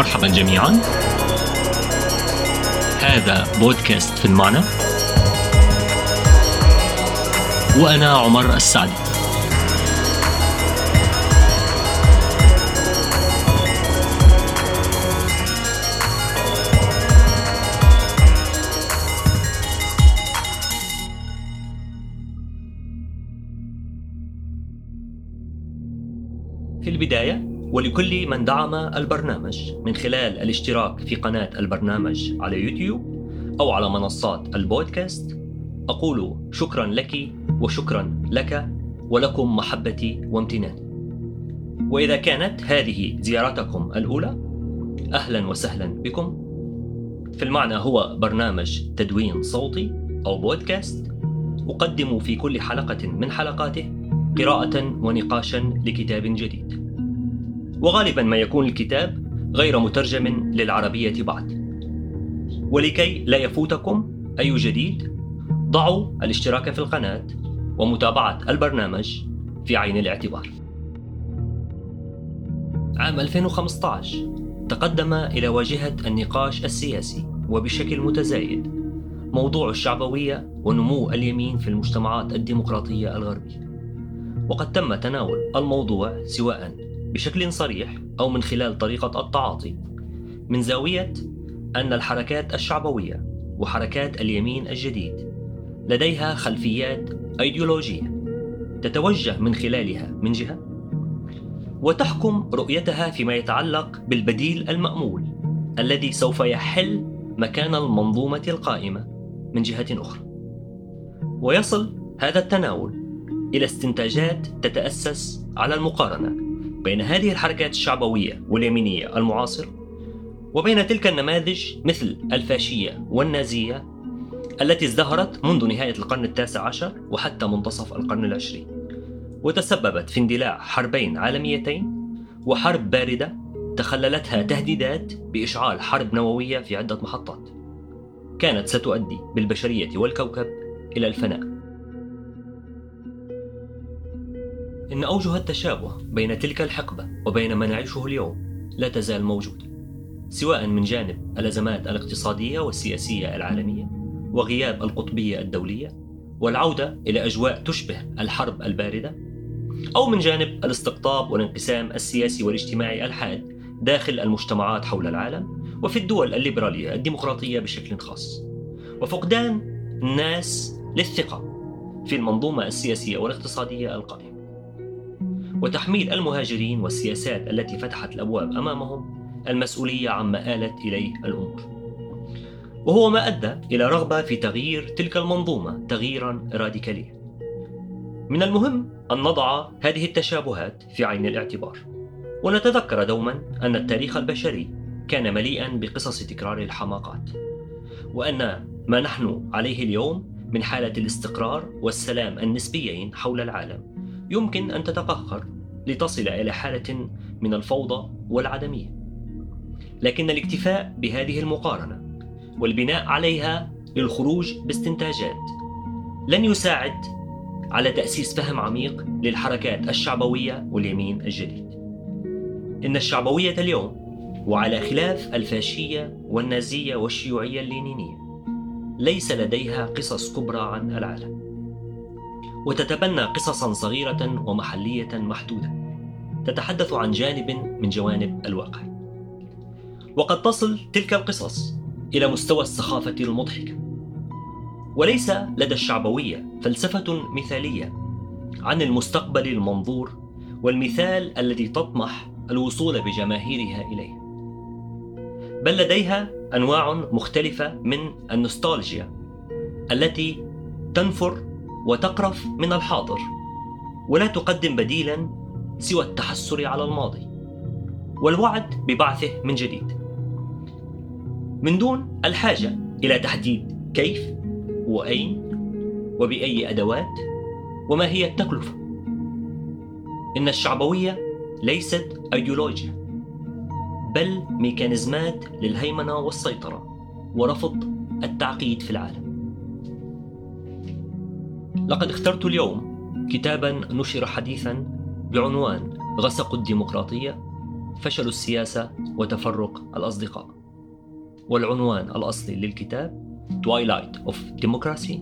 مرحبا جميعا. هذا بودكاست في المعنى وأنا عمر السعدي ولكل من دعم البرنامج من خلال الاشتراك في قناة البرنامج على يوتيوب أو على منصات البودكاست. أقول شكرا لك وشكرا لك ولكم محبتي وامتناني. وإذا كانت هذه زيارتكم الأولى أهلا وسهلا بكم. في المعنى هو برنامج تدوين صوتي أو بودكاست أقدم في كل حلقة من حلقاته قراءة ونقاشا لكتاب جديد. وغالبا ما يكون الكتاب غير مترجم للعربية بعد. ولكي لا يفوتكم أي جديد ضعوا الاشتراك في القناة ومتابعة البرنامج في عين الاعتبار. عام 2015 تقدم إلى واجهة النقاش السياسي وبشكل متزايد موضوع الشعبوية ونمو اليمين في المجتمعات الديمقراطية الغربية. وقد تم تناول الموضوع سواء بشكل صريح أو من خلال طريقة التعاطي من زاوية أن الحركات الشعبوية وحركات اليمين الجديد لديها خلفيات أيديولوجية تتوجه من خلالها من جهة وتحكم رؤيتها فيما يتعلق بالبديل المأمول الذي سوف يحل مكان المنظومة القائمة من جهة أخرى. ويصل هذا التناول إلى استنتاجات تتأسس على المقارنة. بين هذه الحركات الشعبوية واليمينية المعاصرة وبين تلك النماذج مثل الفاشية والنازية التي ازدهرت منذ نهاية القرن التاسع عشر وحتى منتصف القرن العشرين. وتسببت في اندلاع حربين عالميتين وحرب باردة تخللتها تهديدات بإشعال حرب نووية في عدة محطات. كانت ستؤدي بالبشرية والكوكب إلى الفناء. إن أوجه التشابه بين تلك الحقبة وبين ما نعيشه اليوم لا تزال موجودة سواء من جانب الأزمات الاقتصادية والسياسية العالمية وغياب القطبية الدولية والعودة إلى أجواء تشبه الحرب الباردة أو من جانب الاستقطاب والانقسام السياسي والاجتماعي الحاد داخل المجتمعات حول العالم وفي الدول الليبرالية الديمقراطية بشكل خاص. وفقدان الناس للثقة في المنظومة السياسية والاقتصادية القائمة. وتحميل المهاجرين والسياسات التي فتحت الأبواب أمامهم المسؤولية عما آلت إليه الأمور. وهو ما أدى إلى رغبة في تغيير تلك المنظومة تغييرا راديكاليا. من المهم أن نضع هذه التشابهات في عين الاعتبار. ونتذكر دوما أن التاريخ البشري كان مليئا بقصص تكرار الحماقات. وأن ما نحن عليه اليوم من حالة الاستقرار والسلام النسبيين حول العالم. يمكن أن تتقهقر لتصل إلى حالة من الفوضى والعدمية. لكن الاكتفاء بهذه المقارنة والبناء عليها للخروج باستنتاجات لن يساعد على تأسيس فهم عميق للحركات الشعبوية واليمين الجديد. إن الشعبوية اليوم وعلى خلاف الفاشية والنازية والشيوعية اللينينية ليس لديها قصص كبرى عن العالم. وتتبنى قصصا صغيرة ومحلية محدودة. تتحدث عن جانب من جوانب الواقع. وقد تصل تلك القصص إلى مستوى السخافة المضحكة. وليس لدى الشعبوية فلسفة مثالية عن المستقبل المنظور والمثال الذي تطمح الوصول بجماهيرها إليه. بل لديها أنواع مختلفة من النوستالجيا التي تنفر وتقرف من الحاضر ولا تقدم بديلا سوى التحسر على الماضي والوعد ببعثه من جديد. من دون الحاجة إلى تحديد كيف وأين وبأي أدوات وما هي التكلفة. إن الشعبوية ليست أيديولوجيا بل ميكانيزمات للهيمنة والسيطرة ورفض التعقيد في العالم. لقد اخترت اليوم كتابا نشر حديثا بعنوان غسق الديمقراطية فشل السياسة وتفرق الأصدقاء. والعنوان الأصلي للكتاب Twilight of Democracy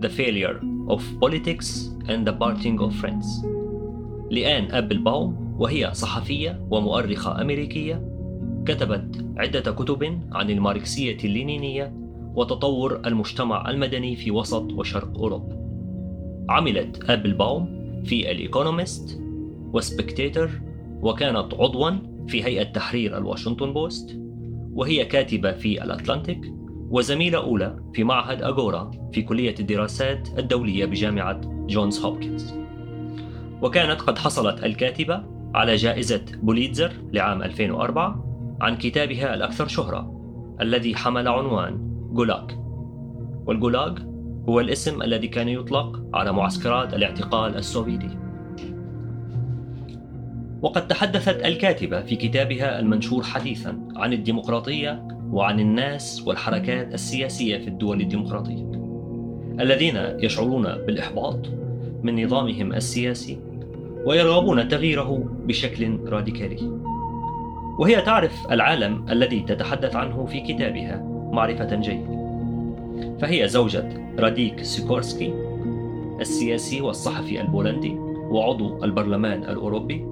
The Failure of Politics and the Parting of Friends. لآن أبلباوم وهي صحفية ومؤرخة أمريكية كتبت عدة كتب عن الماركسية اللينينية وتطور المجتمع المدني في وسط وشرق أوروبا. عملت أبلباوم في الإيكونومست وسبكتيتر وكانت عضوا في هيئة تحرير الواشنطن بوست وهي كاتبة في الأتلانتيك وزميلة أولى في معهد أغورا في كلية الدراسات الدولية بجامعة جونز هوبكنز وكانت قد حصلت الكاتبة على جائزة بوليتزر لعام 2004 عن كتابها الأكثر شهرة الذي حمل عنوان جولاغ والجولاغ هو الاسم الذي كان يطلق على معسكرات الاعتقال السوفيتي. وقد تحدثت الكاتبة في كتابها المنشور حديثا عن الديمقراطية وعن الناس والحركات السياسية في الدول الديمقراطية الذين يشعرون بالإحباط من نظامهم السياسي ويرغبون تغييره بشكل راديكالي. وهي تعرف العالم الذي تتحدث عنه في كتابها معرفة جيدة. فهي زوجة راديك سيكورسكي السياسي والصحفي البولندي وعضو البرلمان الأوروبي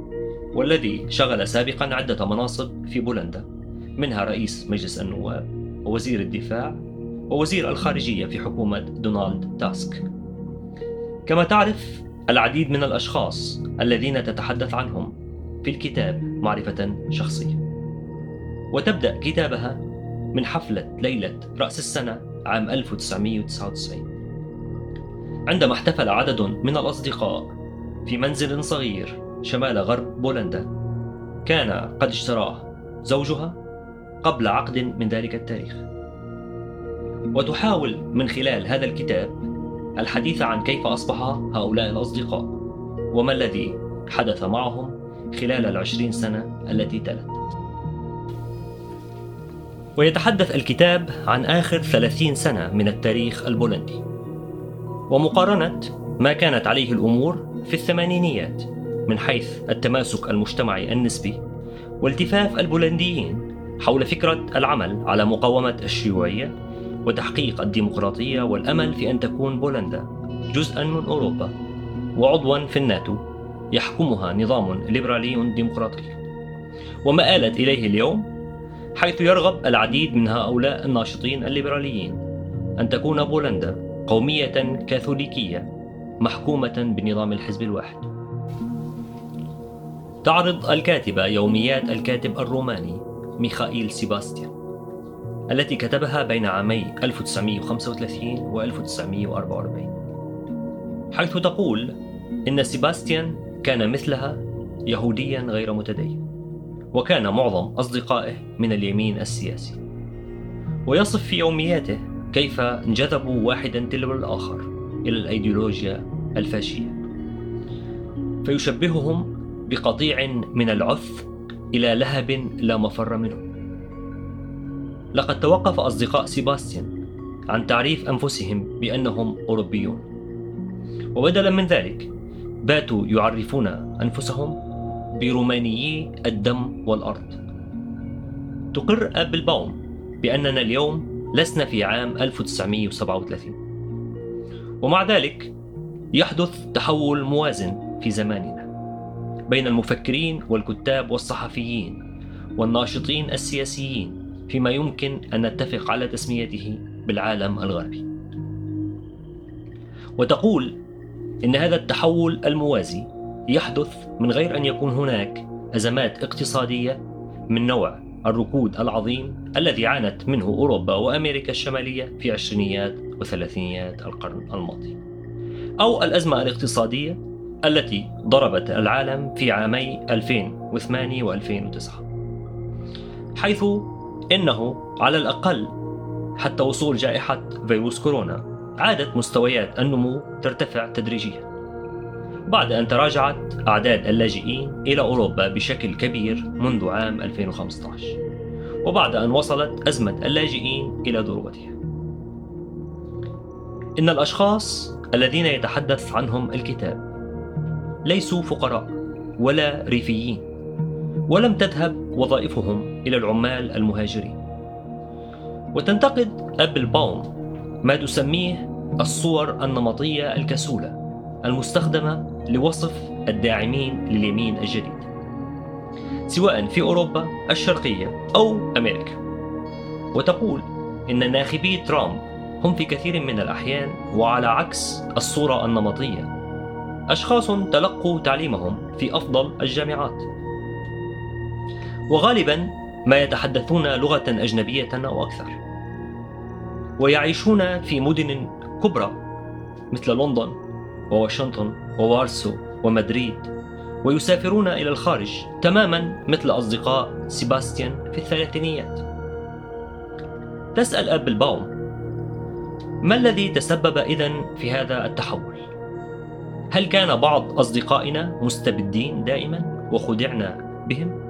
والذي شغل سابقا عدة مناصب في بولندا منها رئيس مجلس النواب ووزير الدفاع ووزير الخارجية في حكومة دونالد تاسك. كما تعرف العديد من الأشخاص الذين تتحدث عنهم في الكتاب معرفة شخصية. وتبدأ كتابها من حفلة ليلة رأس السنة عام 1999 عندما احتفل عدد من الأصدقاء في منزل صغير شمال غرب بولندا كان قد اشتراه زوجها قبل عقد من ذلك التاريخ. وتحاول من خلال هذا الكتاب الحديث عن كيف أصبح هؤلاء الأصدقاء وما الذي حدث معهم خلال العشرين سنة التي تلت. ويتحدث الكتاب عن آخر ثلاثين سنة من التاريخ البولندي. ومقارنة ما كانت عليه الأمور في الثمانينيات من حيث التماسك المجتمعي النسبي والتفاف البولنديين حول فكرة العمل على مقاومة الشيوعية وتحقيق الديمقراطية والأمل في أن تكون بولندا جزءا من أوروبا وعضوا في الناتو يحكمها نظام ليبرالي ديمقراطي. وما آلت إليه اليوم حيث يرغب العديد من هؤلاء الناشطين الليبراليين أن تكون بولندا قومية كاثوليكية محكومة بنظام الحزب الواحد. تعرض الكاتبة يوميات الكاتب الروماني ميخائيل سيباستيان التي كتبها بين عامي 1935 و 1944 حيث تقول إن سيباستيان كان مثلها يهوديا غير متدين وكان معظم أصدقائه من اليمين السياسي. ويصف في يومياته كيف انجذبوا واحدا تلو الآخر إلى الأيديولوجيا الفاشية. فيشبههم بقطيع من العث إلى لهب لا مفر منه. لقد توقف أصدقاء سيباستيان عن تعريف أنفسهم بأنهم أوروبيون. وبدلا من ذلك باتوا يعرفون أنفسهم برومانيي الدم والأرض. تقر أبلباوم بأننا اليوم لسنا في عام 1937 ومع ذلك يحدث تحول موازن في زماننا بين المفكرين والكتاب والصحفيين والناشطين السياسيين فيما يمكن أن نتفق على تسميته بالعالم الغربي. وتقول إن هذا التحول الموازي يحدث من غير أن يكون هناك أزمات اقتصادية من نوع الركود العظيم الذي عانت منه أوروبا وأمريكا الشمالية في عشرينيات وثلاثينيات القرن الماضي. أو الأزمة الاقتصادية التي ضربت العالم في عامي 2008 و2009 حيث إنه على الأقل حتى وصول جائحة فيروس كورونا عادت مستويات النمو ترتفع تدريجيا. بعد أن تراجعت أعداد اللاجئين إلى أوروبا بشكل كبير منذ عام 2015 وبعد أن وصلت أزمة اللاجئين إلى ذروتها. إن الأشخاص الذين يتحدث عنهم الكتاب ليسوا فقراء ولا ريفيين ولم تذهب وظائفهم إلى العمال المهاجرين. وتنتقد أبل باوم ما تسميه الصور النمطية الكسولة المستخدمة لوصف الداعمين لليمين الجديد سواء في أوروبا الشرقية أو أمريكا. وتقول إن ناخبي ترامب هم في كثير من الأحيان وعلى عكس الصورة النمطية أشخاص تلقوا تعليمهم في أفضل الجامعات. وغالبا ما يتحدثون لغة أجنبية أو أكثر. ويعيشون في مدن كبرى مثل لندن وواشنطن ووارسو ومدريد ويسافرون إلى الخارج تماما مثل أصدقاء سيباستيان في الثلاثينيات تسأل أب الباوم ما الذي تسبب إذن في هذا التحول؟ هل كان بعض أصدقائنا مستبدين دائما وخدعنا بهم؟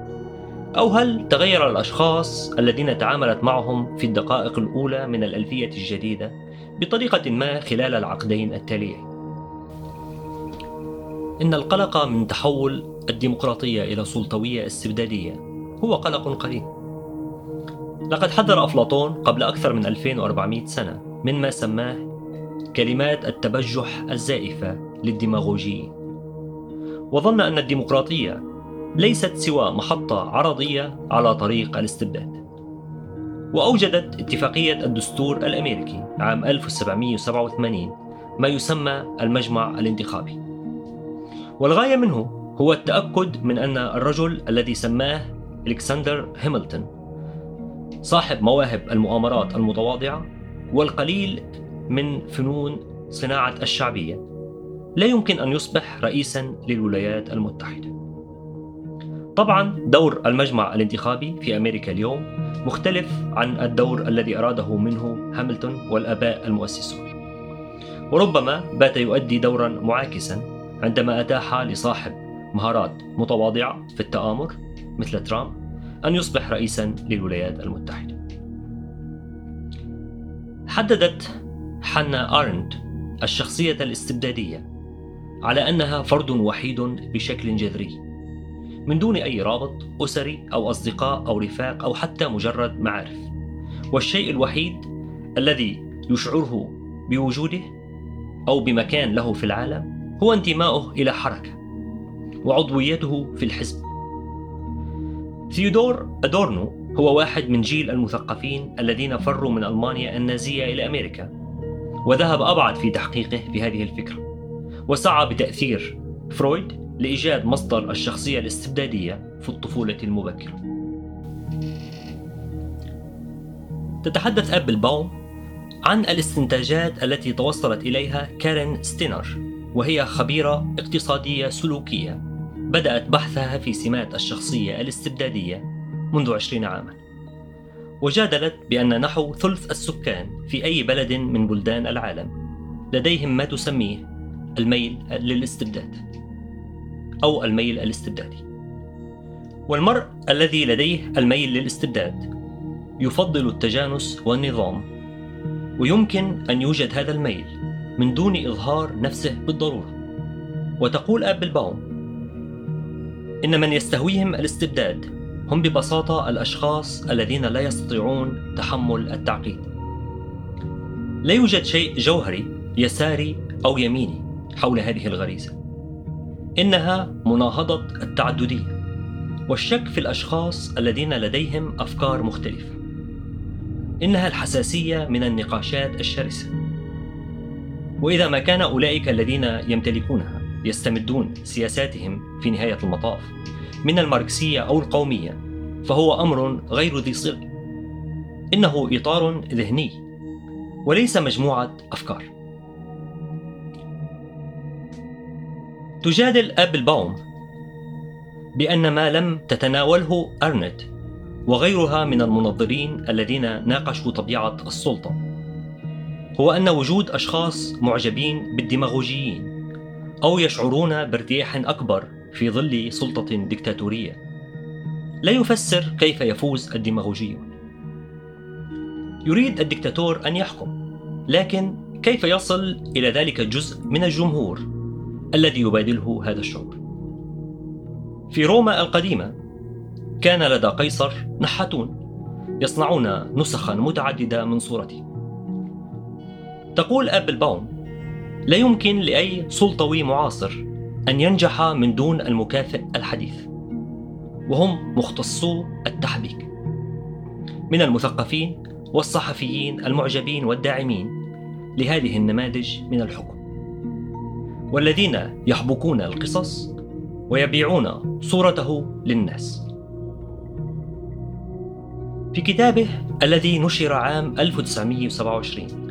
أو هل تغير الأشخاص الذين تعاملت معهم في الدقائق الأولى من الألفية الجديدة بطريقة ما خلال العقدين التاليين؟ إن القلق من تحول الديمقراطية إلى سلطوية استبدادية هو قلق قديم. لقد حذر أفلاطون قبل أكثر من 2400 سنة مما سماه كلمات التبجح الزائفة للديماغوجيين. وظن أن الديمقراطية ليست سوى محطة عرضية على طريق الاستبداد. وأوجدت اتفاقية الدستور الأمريكي عام 1787 ما يسمى المجمع الانتخابي. والغاية منه هو التأكد من أن الرجل الذي سماه إلكسندر هاملتون صاحب مواهب المؤامرات المتواضعة والقليل من فنون صناعة الشعبية لا يمكن أن يصبح رئيسا للولايات المتحدة. طبعا دور المجمع الانتخابي في أمريكا اليوم مختلف عن الدور الذي أراده منه هاملتون والآباء المؤسسون وربما بات يؤدي دورا معاكسا عندما أتاح لصاحب مهارات متواضعة في التآمر مثل ترامب أن يصبح رئيسا للولايات المتحدة. حددت حنا آرنت الشخصية الاستبدادية على أنها فرد وحيد بشكل جذري من دون أي رابط أسري أو أصدقاء أو رفاق أو حتى مجرد معارف والشيء الوحيد الذي يشعره بوجوده أو بمكان له في العالم هو انتماؤه إلى حركة وعضويته في الحزب. ثيودور أدورنو هو واحد من جيل المثقفين الذين فروا من ألمانيا النازية إلى أمريكا وذهب أبعد في تحقيقه بهذه الفكرة وسعى بتأثير فرويد لإيجاد مصدر الشخصية الاستبدادية في الطفولة المبكرة. تتحدث أبل باوم عن الاستنتاجات التي توصلت إليها كارين ستينر. وهي خبيرة اقتصادية سلوكية. بدأت بحثها في سمات الشخصية الاستبدادية منذ عشرين عاما. وجادلت بأن نحو ثلث السكان في أي بلد من بلدان العالم لديهم ما تسميه الميل للاستبداد أو الميل الاستبدادي. والمرء الذي لديه الميل للاستبداد يفضل التجانس والنظام ويمكن أن يوجد هذا الميل من دون إظهار نفسه بالضرورة. وتقول أب الباوم إن من يستهويهم الاستبداد هم ببساطة الأشخاص الذين لا يستطيعون تحمل التعقيد. لا يوجد شيء جوهري يساري أو يميني حول هذه الغريزة. إنها مناهضة التعددية والشك في الأشخاص الذين لديهم أفكار مختلفة. إنها الحساسية من النقاشات الشرسة. وإذا ما كان أولئك الذين يمتلكونها يستمدون سياساتهم في نهاية المطاف من الماركسية أو القومية فهو أمر غير ذي صلة إنه إطار ذهني وليس مجموعة أفكار. تجادل أبل باوم بأن ما لم تتناوله أرنت وغيرها من المنظرين الذين ناقشوا طبيعة السلطة. هو أن وجود أشخاص معجبين بالديماغوجيين أو يشعرون بارتياح أكبر في ظل سلطة ديكتاتورية. لا يفسر كيف يفوز الديماغوجيون. يريد الدكتاتور أن يحكم لكن كيف يصل إلى ذلك الجزء من الجمهور الذي يبادله هذا الشعور؟ في روما القديمة كان لدى قيصر نحاتون يصنعون نسخا متعددة من صورته. تقول أبل باوم لا يمكن لأي سلطوي معاصر أن ينجح من دون المكافئ الحديث وهم مختصو التحبيك. من المثقفين والصحفيين المعجبين والداعمين لهذه النماذج من الحكم. والذين يحبكون القصص ويبيعون صورته للناس. في كتابه الذي نشر عام 1927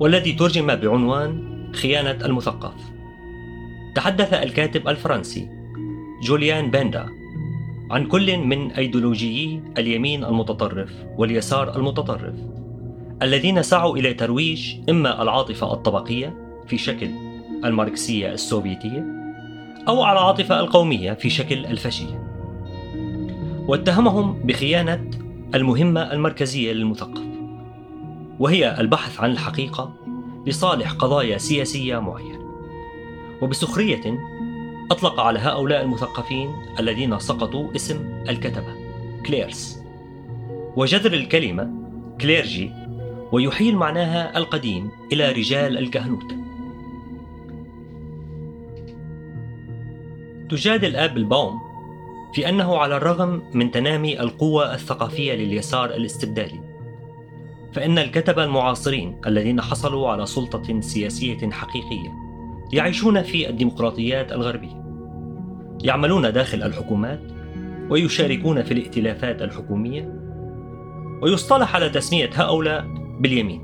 والذي ترجم بعنوان خيانة المثقف. تحدث الكاتب الفرنسي جوليان باندا عن كل من أيديولوجيي اليمين المتطرف واليسار المتطرف الذين سعوا إلى ترويج إما العاطفة الطبقية في شكل الماركسية السوفيتية أو العاطفة القومية في شكل الفاشية. واتهمهم بخيانة المهمة المركزية للمثقف. وهي البحث عن الحقيقة لصالح قضايا سياسية معينة. وبسخرية أطلق على هؤلاء المثقفين الذين سقطوا اسم الكتبة clercs. وجذر الكلمة clergy ويحيل معناها القديم إلى رجال الكهنوت. تجادل أبل باوم في أنه على الرغم من تنامي القوة الثقافية لليسار الاستبدادي. فإن الكتبة المعاصرين الذين حصلوا على سلطة سياسية حقيقية يعيشون في الديمقراطيات الغربية. يعملون داخل الحكومات ويشاركون في الائتلافات الحكومية ويصطلح على تسمية هؤلاء باليمين.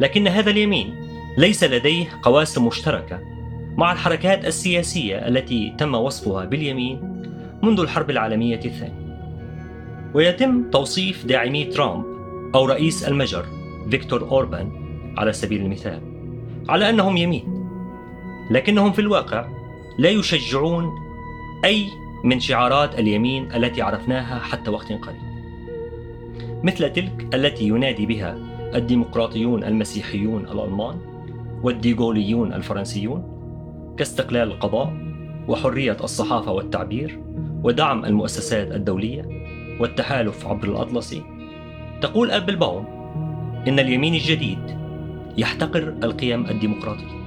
لكن هذا اليمين ليس لديه قواسم مشتركة مع الحركات السياسية التي تم وصفها باليمين منذ الحرب العالمية الثانية. ويتم توصيف داعمي ترامب أو رئيس المجر فيكتور أوربان على سبيل المثال على أنهم يمين لكنهم في الواقع لا يشجعون أي من شعارات اليمين التي عرفناها حتى وقت قريب. مثل تلك التي ينادي بها الديمقراطيون المسيحيون الألمان والديغوليون الفرنسيون كاستقلال القضاء وحرية الصحافة والتعبير ودعم المؤسسات الدولية والتحالف عبر الأطلسي تقول أبل باوم إن اليمين الجديد يحتقر القيم الديمقراطية.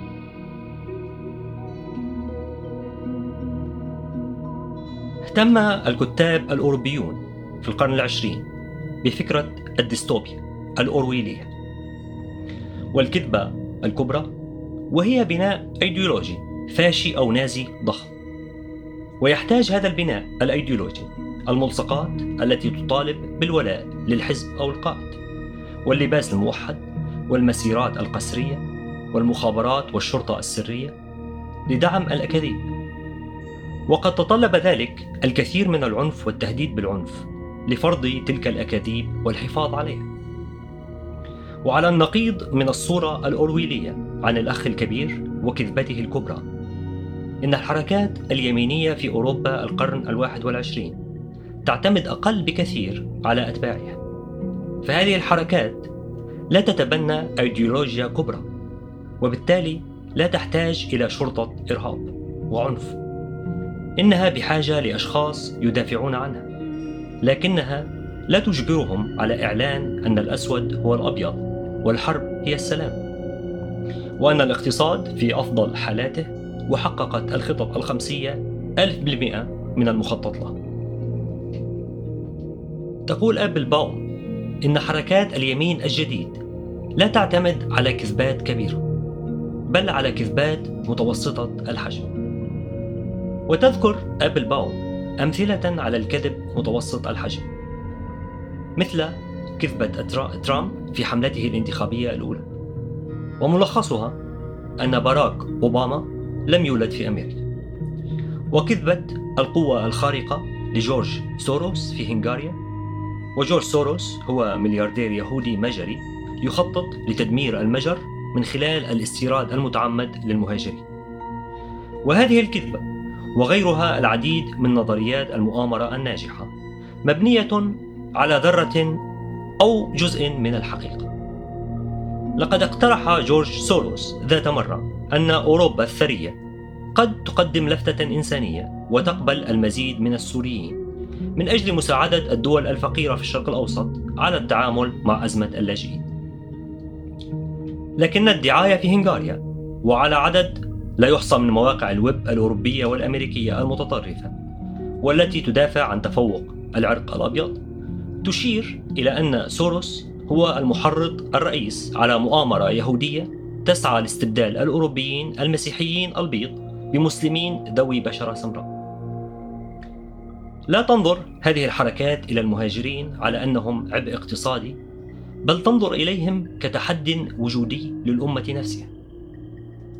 اهتم الكتاب الأوروبيون في القرن العشرين بفكرة الديستوبيا الأورويلية والكذبة الكبرى وهي بناء أيديولوجي فاشي أو نازي ضخم. ويحتاج هذا البناء الأيديولوجي الملصقات التي تطالب بالولاء للحزب أو القائد واللباس الموحد والمسيرات القسرية والمخابرات والشرطة السرية لدعم الأكاذيب. وقد تطلب ذلك الكثير من العنف والتهديد بالعنف لفرض تلك الأكاذيب والحفاظ عليها. وعلى النقيض من الصورة الأورويلية عن الأخ الكبير وكذبته الكبرى إن الحركات اليمينية في أوروبا القرن الواحد والعشرين تعتمد أقل بكثير على أتباعها فهذه الحركات لا تتبنى أيديولوجيا كبرى وبالتالي لا تحتاج إلى شرطة إرهاب وعنف. إنها بحاجة لأشخاص يدافعون عنها لكنها لا تجبرهم على إعلان أن الأسود هو الأبيض والحرب هي السلام وأن الاقتصاد في أفضل حالاته وحققت الخطط الخمسية ألف بالمئة من المخطط له. تقول أبل باوم إن حركات اليمين الجديد لا تعتمد على كذبات كبيرة بل على كذبات متوسطة الحجم. وتذكر أبل باوم أمثلة على الكذب متوسط الحجم مثل كذبة ترامب في حملته الانتخابية الأولى. وملخصها أن باراك أوباما لم يولد في أمريكا. وكذبة القوة الخارقة لجورج سوروس في هنغاريا وجورج سوروس هو ملياردير يهودي مجري يخطط لتدمير المجر من خلال الاستيراد المتعمد للمهاجرين. وهذه الكذبة وغيرها العديد من نظريات المؤامرة الناجحة مبنية على ذرة أو جزء من الحقيقة. لقد اقترح جورج سوروس ذات مرة أن أوروبا الثرية قد تقدم لفتة إنسانية وتقبل المزيد من السوريين. من أجل مساعدة الدول الفقيرة في الشرق الأوسط على التعامل مع أزمة اللاجئين. لكن الدعاية في هنغاريا وعلى عدد لا يحصى من مواقع الويب الأوروبية والأمريكية المتطرفة والتي تدافع عن تفوق العرق الأبيض تشير إلى أن سوروس هو المحرض الرئيس على مؤامرة يهودية تسعى لاستبدال الأوروبيين المسيحيين البيض بمسلمين ذوي بشرة سمراء. لا تنظر هذه الحركات إلى المهاجرين على أنهم عبء اقتصادي بل تنظر إليهم كتحد وجودي للأمة نفسها.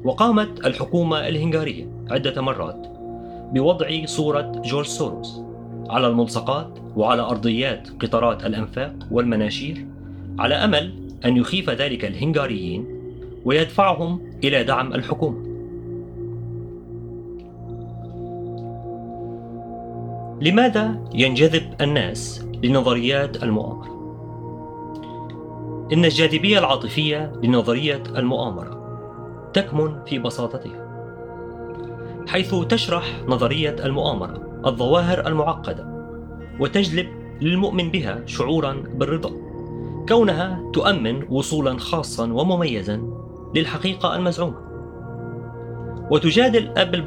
وقامت الحكومة الهنغارية عدة مرات بوضع صورة جورج سوروس على الملصقات وعلى أرضيات قطارات الأنفاق والمناشير على أمل أن يخيف ذلك الهنغاريين ويدفعهم إلى دعم الحكومة. لماذا ينجذب الناس لنظريات المؤامرة؟ إن الجاذبية العاطفية لنظرية المؤامرة تكمن في بساطتها حيث تشرح نظرية المؤامرة الظواهر المعقدة وتجلب للمؤمن بها شعورا بالرضا كونها تؤمن وصولا خاصا ومميزا للحقيقة المزعومة وتجادل أبل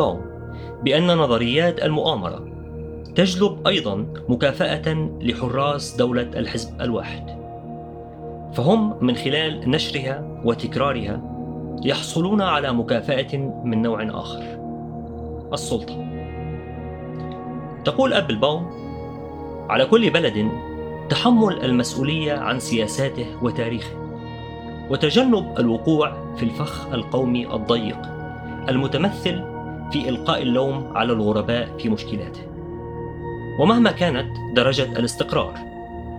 بأن نظريات المؤامرة تجلب أيضا مكافأة لحراس دولة الحزب الواحد. فهم من خلال نشرها وتكرارها يحصلون على مكافأة من نوع آخر. السلطة. تقول أبل باوم على كل بلد تحمل المسؤولية عن سياساته وتاريخه وتجنب الوقوع في الفخ القومي الضيق المتمثل في إلقاء اللوم على الغرباء في مشكلاته. ومهما كانت درجة الاستقرار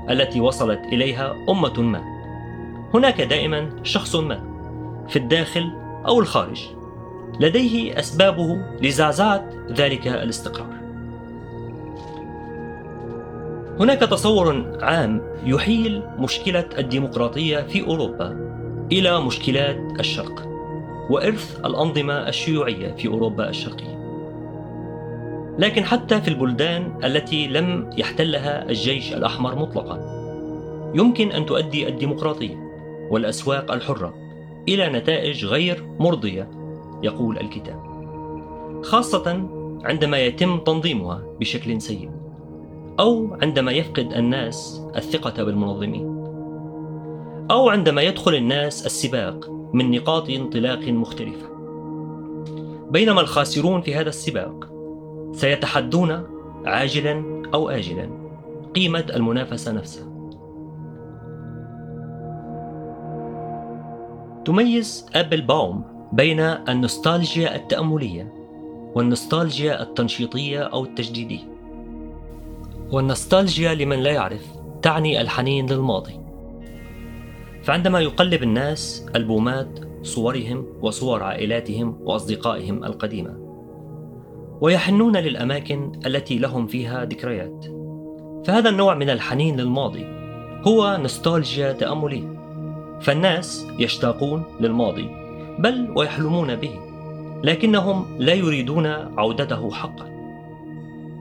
التي وصلت إليها أمة ما هناك دائما شخص ما في الداخل أو الخارج لديه أسبابه لزعزعة ذلك الاستقرار. هناك تصور عام يحيل مشكلة الديمقراطية في أوروبا إلى مشكلات الشرق وإرث الأنظمة الشيوعية في أوروبا الشرقية. لكن حتى في البلدان التي لم يحتلها الجيش الأحمر مطلقا. يمكن أن تؤدي الديمقراطية والأسواق الحرة إلى نتائج غير مرضية يقول الكتاب. خاصة عندما يتم تنظيمها بشكل سيء أو عندما يفقد الناس الثقة بالمنظمين أو عندما يدخل الناس السباق من نقاط انطلاق مختلفة. بينما الخاسرون في هذا السباق سيتحدون عاجلا أو اجلا. قيمة المنافسة نفسها. تميز أبل باوم بين النوستالجيا التأملية والنوستالجيا التنشيطية أو التجديدية. والنوستالجيا لمن لا يعرف تعني الحنين للماضي. فعندما يقلب الناس ألبومات صورهم وصور عائلاتهم وأصدقائهم القديمة ويحنون للأماكن التي لهم فيها ذكريات. فهذا النوع من الحنين للماضي هو نوستالجيا تأملية فالناس يشتاقون للماضي بل ويحلمون به لكنهم لا يريدون عودته حقا.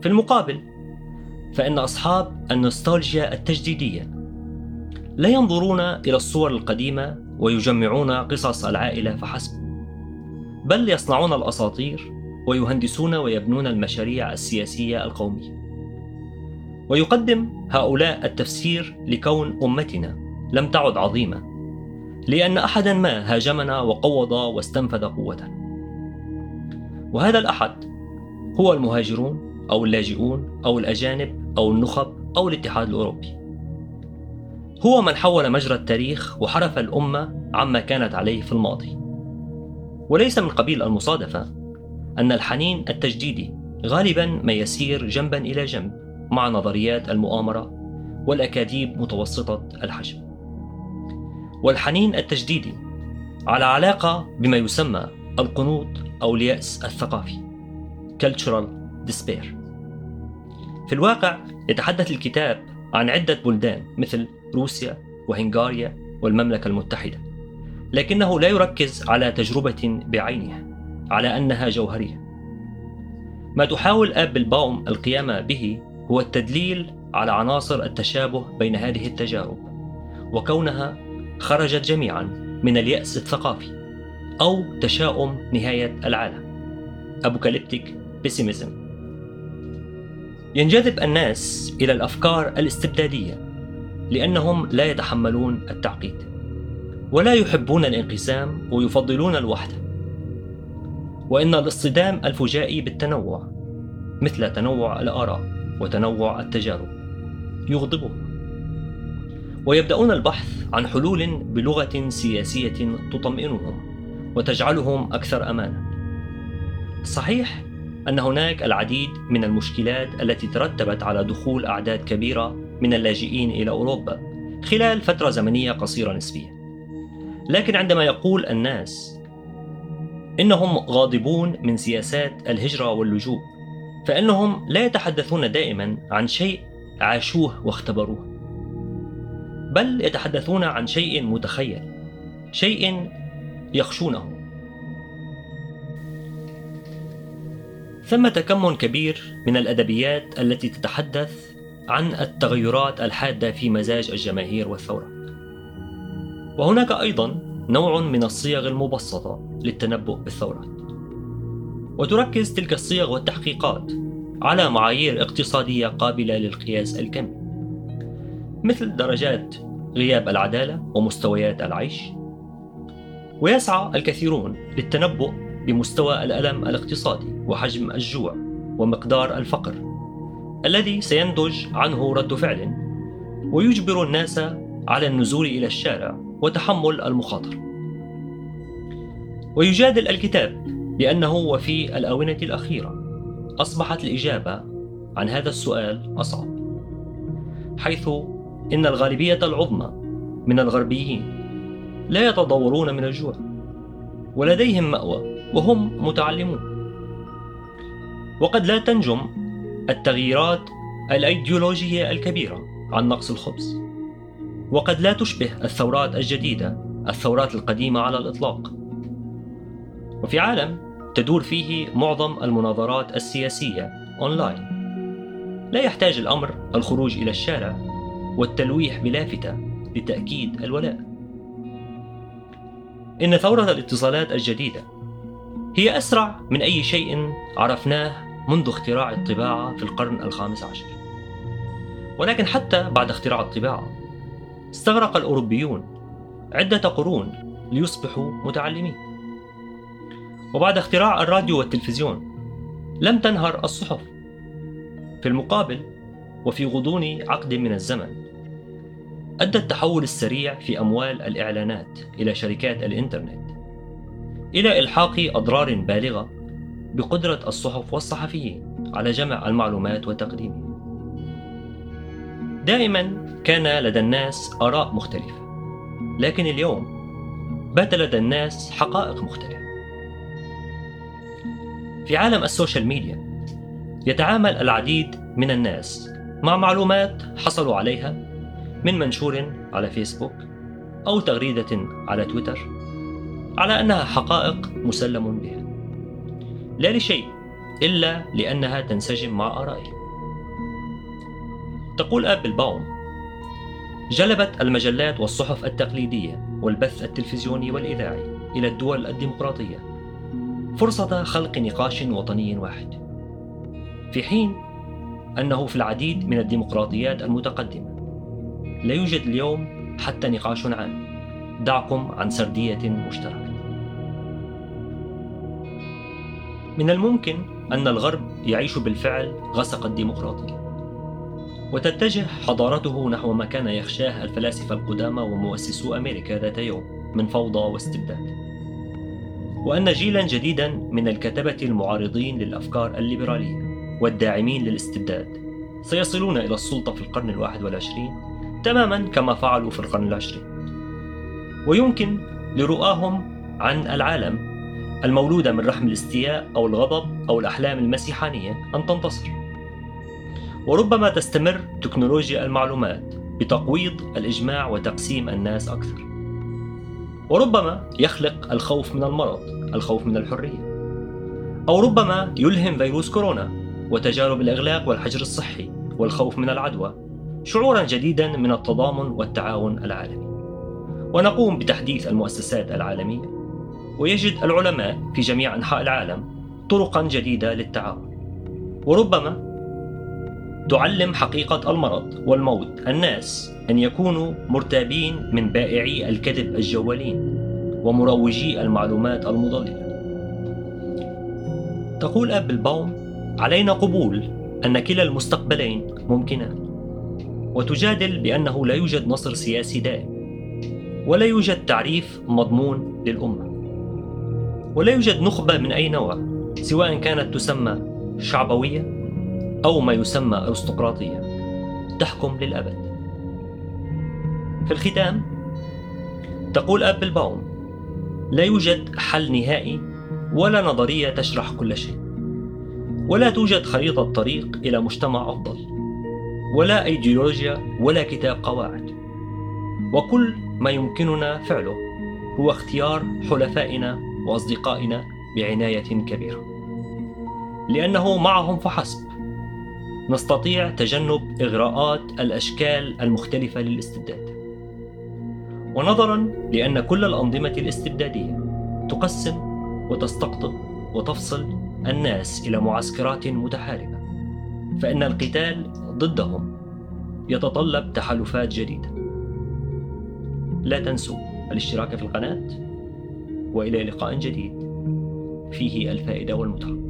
في المقابل فإن أصحاب النوستالجيا التجديدية لا ينظرون إلى الصور القديمة ويجمعون قصص العائلة فحسب بل يصنعون الأساطير ويهندسون ويبنون المشاريع السياسية القومية. ويقدم هؤلاء التفسير لكون أمتنا لم تعد عظيمة، لأن أحدا ما هاجمنا وقوض واستنفذ قوتنا. وهذا الأحد هو المهاجرون أو اللاجئون أو الأجانب أو النخب أو الاتحاد الأوروبي. هو من حول مجرى التاريخ وحرف الأمة عما كانت عليه في الماضي. وليس من قبيل المصادفة أن الحنين التجديدي غالبا ما يسير جنبا إلى جنب مع نظريات المؤامرة والأكاذيب متوسطة الحجم. والحنين التجديدي على علاقة بما يسمى القنوط أو اليأس الثقافي cultural despair. في الواقع يتحدث الكتاب عن عدة بلدان مثل روسيا وهنغاريا والمملكة المتحدة لكنه لا يركز على تجربة بعينها على أنها جوهرية. ما تحاول أبل باوم القيام به هو التدليل على عناصر التشابه بين هذه التجارب وكونها خرجت جميعا من اليأس الثقافي أو تشاؤم نهاية العالم. أبوكاليبتيك بيسيميزم. ينجذب الناس إلى الأفكار الاستبدادية لأنهم لا يتحملون التعقيد ولا يحبون الانقسام ويفضلون الوحدة. وإن الاصطدام الفجائي بالتنوع مثل تنوع الآراء وتنوع التجارب يغضبهم ويبدأون البحث عن حلول بلغة سياسية تطمئنهم وتجعلهم أكثر أمانا صحيح أن هناك العديد من المشكلات التي ترتبت على دخول أعداد كبيرة من اللاجئين إلى أوروبا خلال فترة زمنية قصيرة نسبيا. لكن عندما يقول الناس إنهم غاضبون من سياسات الهجرة واللجوء، فإنهم لا يتحدثون دائما عن شيء عاشوه واختبروه. بل يتحدثون عن شيء متخيل، شيء يخشونه. ثمة كم كبير من الأدبيات التي تتحدث عن التغيرات الحادة في مزاج الجماهير والثورات. وهناك أيضا نوع من الصيغ المبسطة للتنبؤ بالثورات. وتركز تلك الصيغ والتحقيقات على معايير اقتصادية قابلة للقياس الكمي. مثل درجات غياب العدالة ومستويات العيش. ويسعى الكثيرون للتنبؤ بمستوى الألم الاقتصادي وحجم الجوع ومقدار الفقر الذي سينتج عنه رد فعل ويجبر الناس على النزول إلى الشارع وتحمل المخاطر ويجادل الكتاب بانه وفي الآونة الأخيرة. أصبحت الإجابة عن هذا السؤال أصعب حيث إن الغالبية العظمى من الغربيين لا يتضورون من الجوع ولديهم مأوى وهم متعلمون. وقد لا تنجم التغييرات الأيديولوجية الكبيرة عن نقص الخبز وقد لا تشبه الثورات الجديدة الثورات القديمة على الإطلاق. وفي عالم تدور فيه معظم المناظرات السياسية اونلاين لا يحتاج الأمر الخروج إلى الشارع والتلويح بلافته لتأكيد الولاء. إن ثورة الاتصالات الجديدة هي أسرع من أي شيء عرفناه منذ اختراع الطباعة في القرن الخامس عشر. ولكن حتى بعد اختراع الطباعة استغرق الأوروبيون عدة قرون ليصبحوا متعلمين. وبعد اختراع الراديو والتلفزيون لم تنهر الصحف في المقابل وفي غضون عقد من الزمن أدى التحول السريع في أموال الإعلانات إلى شركات الإنترنت إلى إلحاق أضرار بالغة بقدرة الصحف والصحفيين على جمع المعلومات وتقديمها. دائما كان لدى الناس آراء مختلفة، لكن اليوم بات لدى الناس حقائق مختلفة. في عالم ال social media يتعامل العديد من الناس مع معلومات حصلوا عليها من منشور على فيسبوك أو تغريدة على تويتر على أنها حقائق مسلم بها. لا لشيء إلا لأنها تنسجم مع آرائه تقول أبل باوم جلبت المجلات والصحف التقليدية والبث التلفزيوني والإذاعي إلى الدول الديمقراطية فرصة خلق نقاش وطني واحد. في حين أنه في العديد من الديمقراطيات المتقدمة لا يوجد اليوم حتى نقاش عام دعكم عن سردية مشتركة. من الممكن أن الغرب يعيش بالفعل غسق الديمقراطية وتتجه حضارته نحو ما كان يخشاه الفلاسفة القدامى ومؤسسو أمريكا ذات يوم من فوضى واستبداد. وأن جيلا جديدا من الكتبة المعارضين للأفكار الليبرالية والداعمين للاستبداد سيصلون إلى السلطة في القرن الواحد والعشرين تماما كما فعلوا في القرن العشرين ويمكن لرؤاهم عن العالم المولودة من رحم الاستياء أو الغضب أو الأحلام المسيحانية أن تنتصر. وربما تستمر تكنولوجيا المعلومات بتقويض الإجماع وتقسيم الناس أكثر. وربما يخلق الخوف من المرض، الخوف من الحرية. أو ربما يلهم فيروس كورونا وتجارب الإغلاق والحجر الصحي والخوف من العدوى شعورا جديدا من التضامن والتعاون العالمي. ونقوم بتحديث المؤسسات العالمية. ويجد العلماء في جميع أنحاء العالم طرقا جديدة للتعاون. وربما تعلم حقيقة المرض والموت الناس أن يكونوا مرتابين من بائعي الكذب الجوالين ومروجي المعلومات المضللة. تقول ابل باوم علينا قبول أن كلا المستقبلين ممكنان وتجادل بأنه لا يوجد نصر سياسي دائم ولا يوجد تعريف مضمون للأمة ولا يوجد نخبة من أي نوع سواء كانت تسمى شعبوية أو ما يسمى أرستقراطية تحكم للأبد. في الختام تقول ابل باوم لا يوجد حل نهائي ولا نظرية تشرح كل شيء ولا توجد خريطة طريق إلى مجتمع أفضل ولا أيديولوجيا ولا كتاب قواعد وكل ما يمكننا فعله هو اختيار حلفائنا وأصدقائنا بعناية كبيرة لأنه معهم فحسب نستطيع تجنب إغراءات الأشكال المختلفة للاستبداد. ونظرا لأن كل الأنظمة الاستبدادية تقسم وتستقطب وتفصل الناس إلى معسكرات متحاربة فإن القتال ضدهم يتطلب تحالفات جديدة. لا تنسوا الاشتراك في القناة وإلى لقاء جديد. فيه الفائدة والمتعة.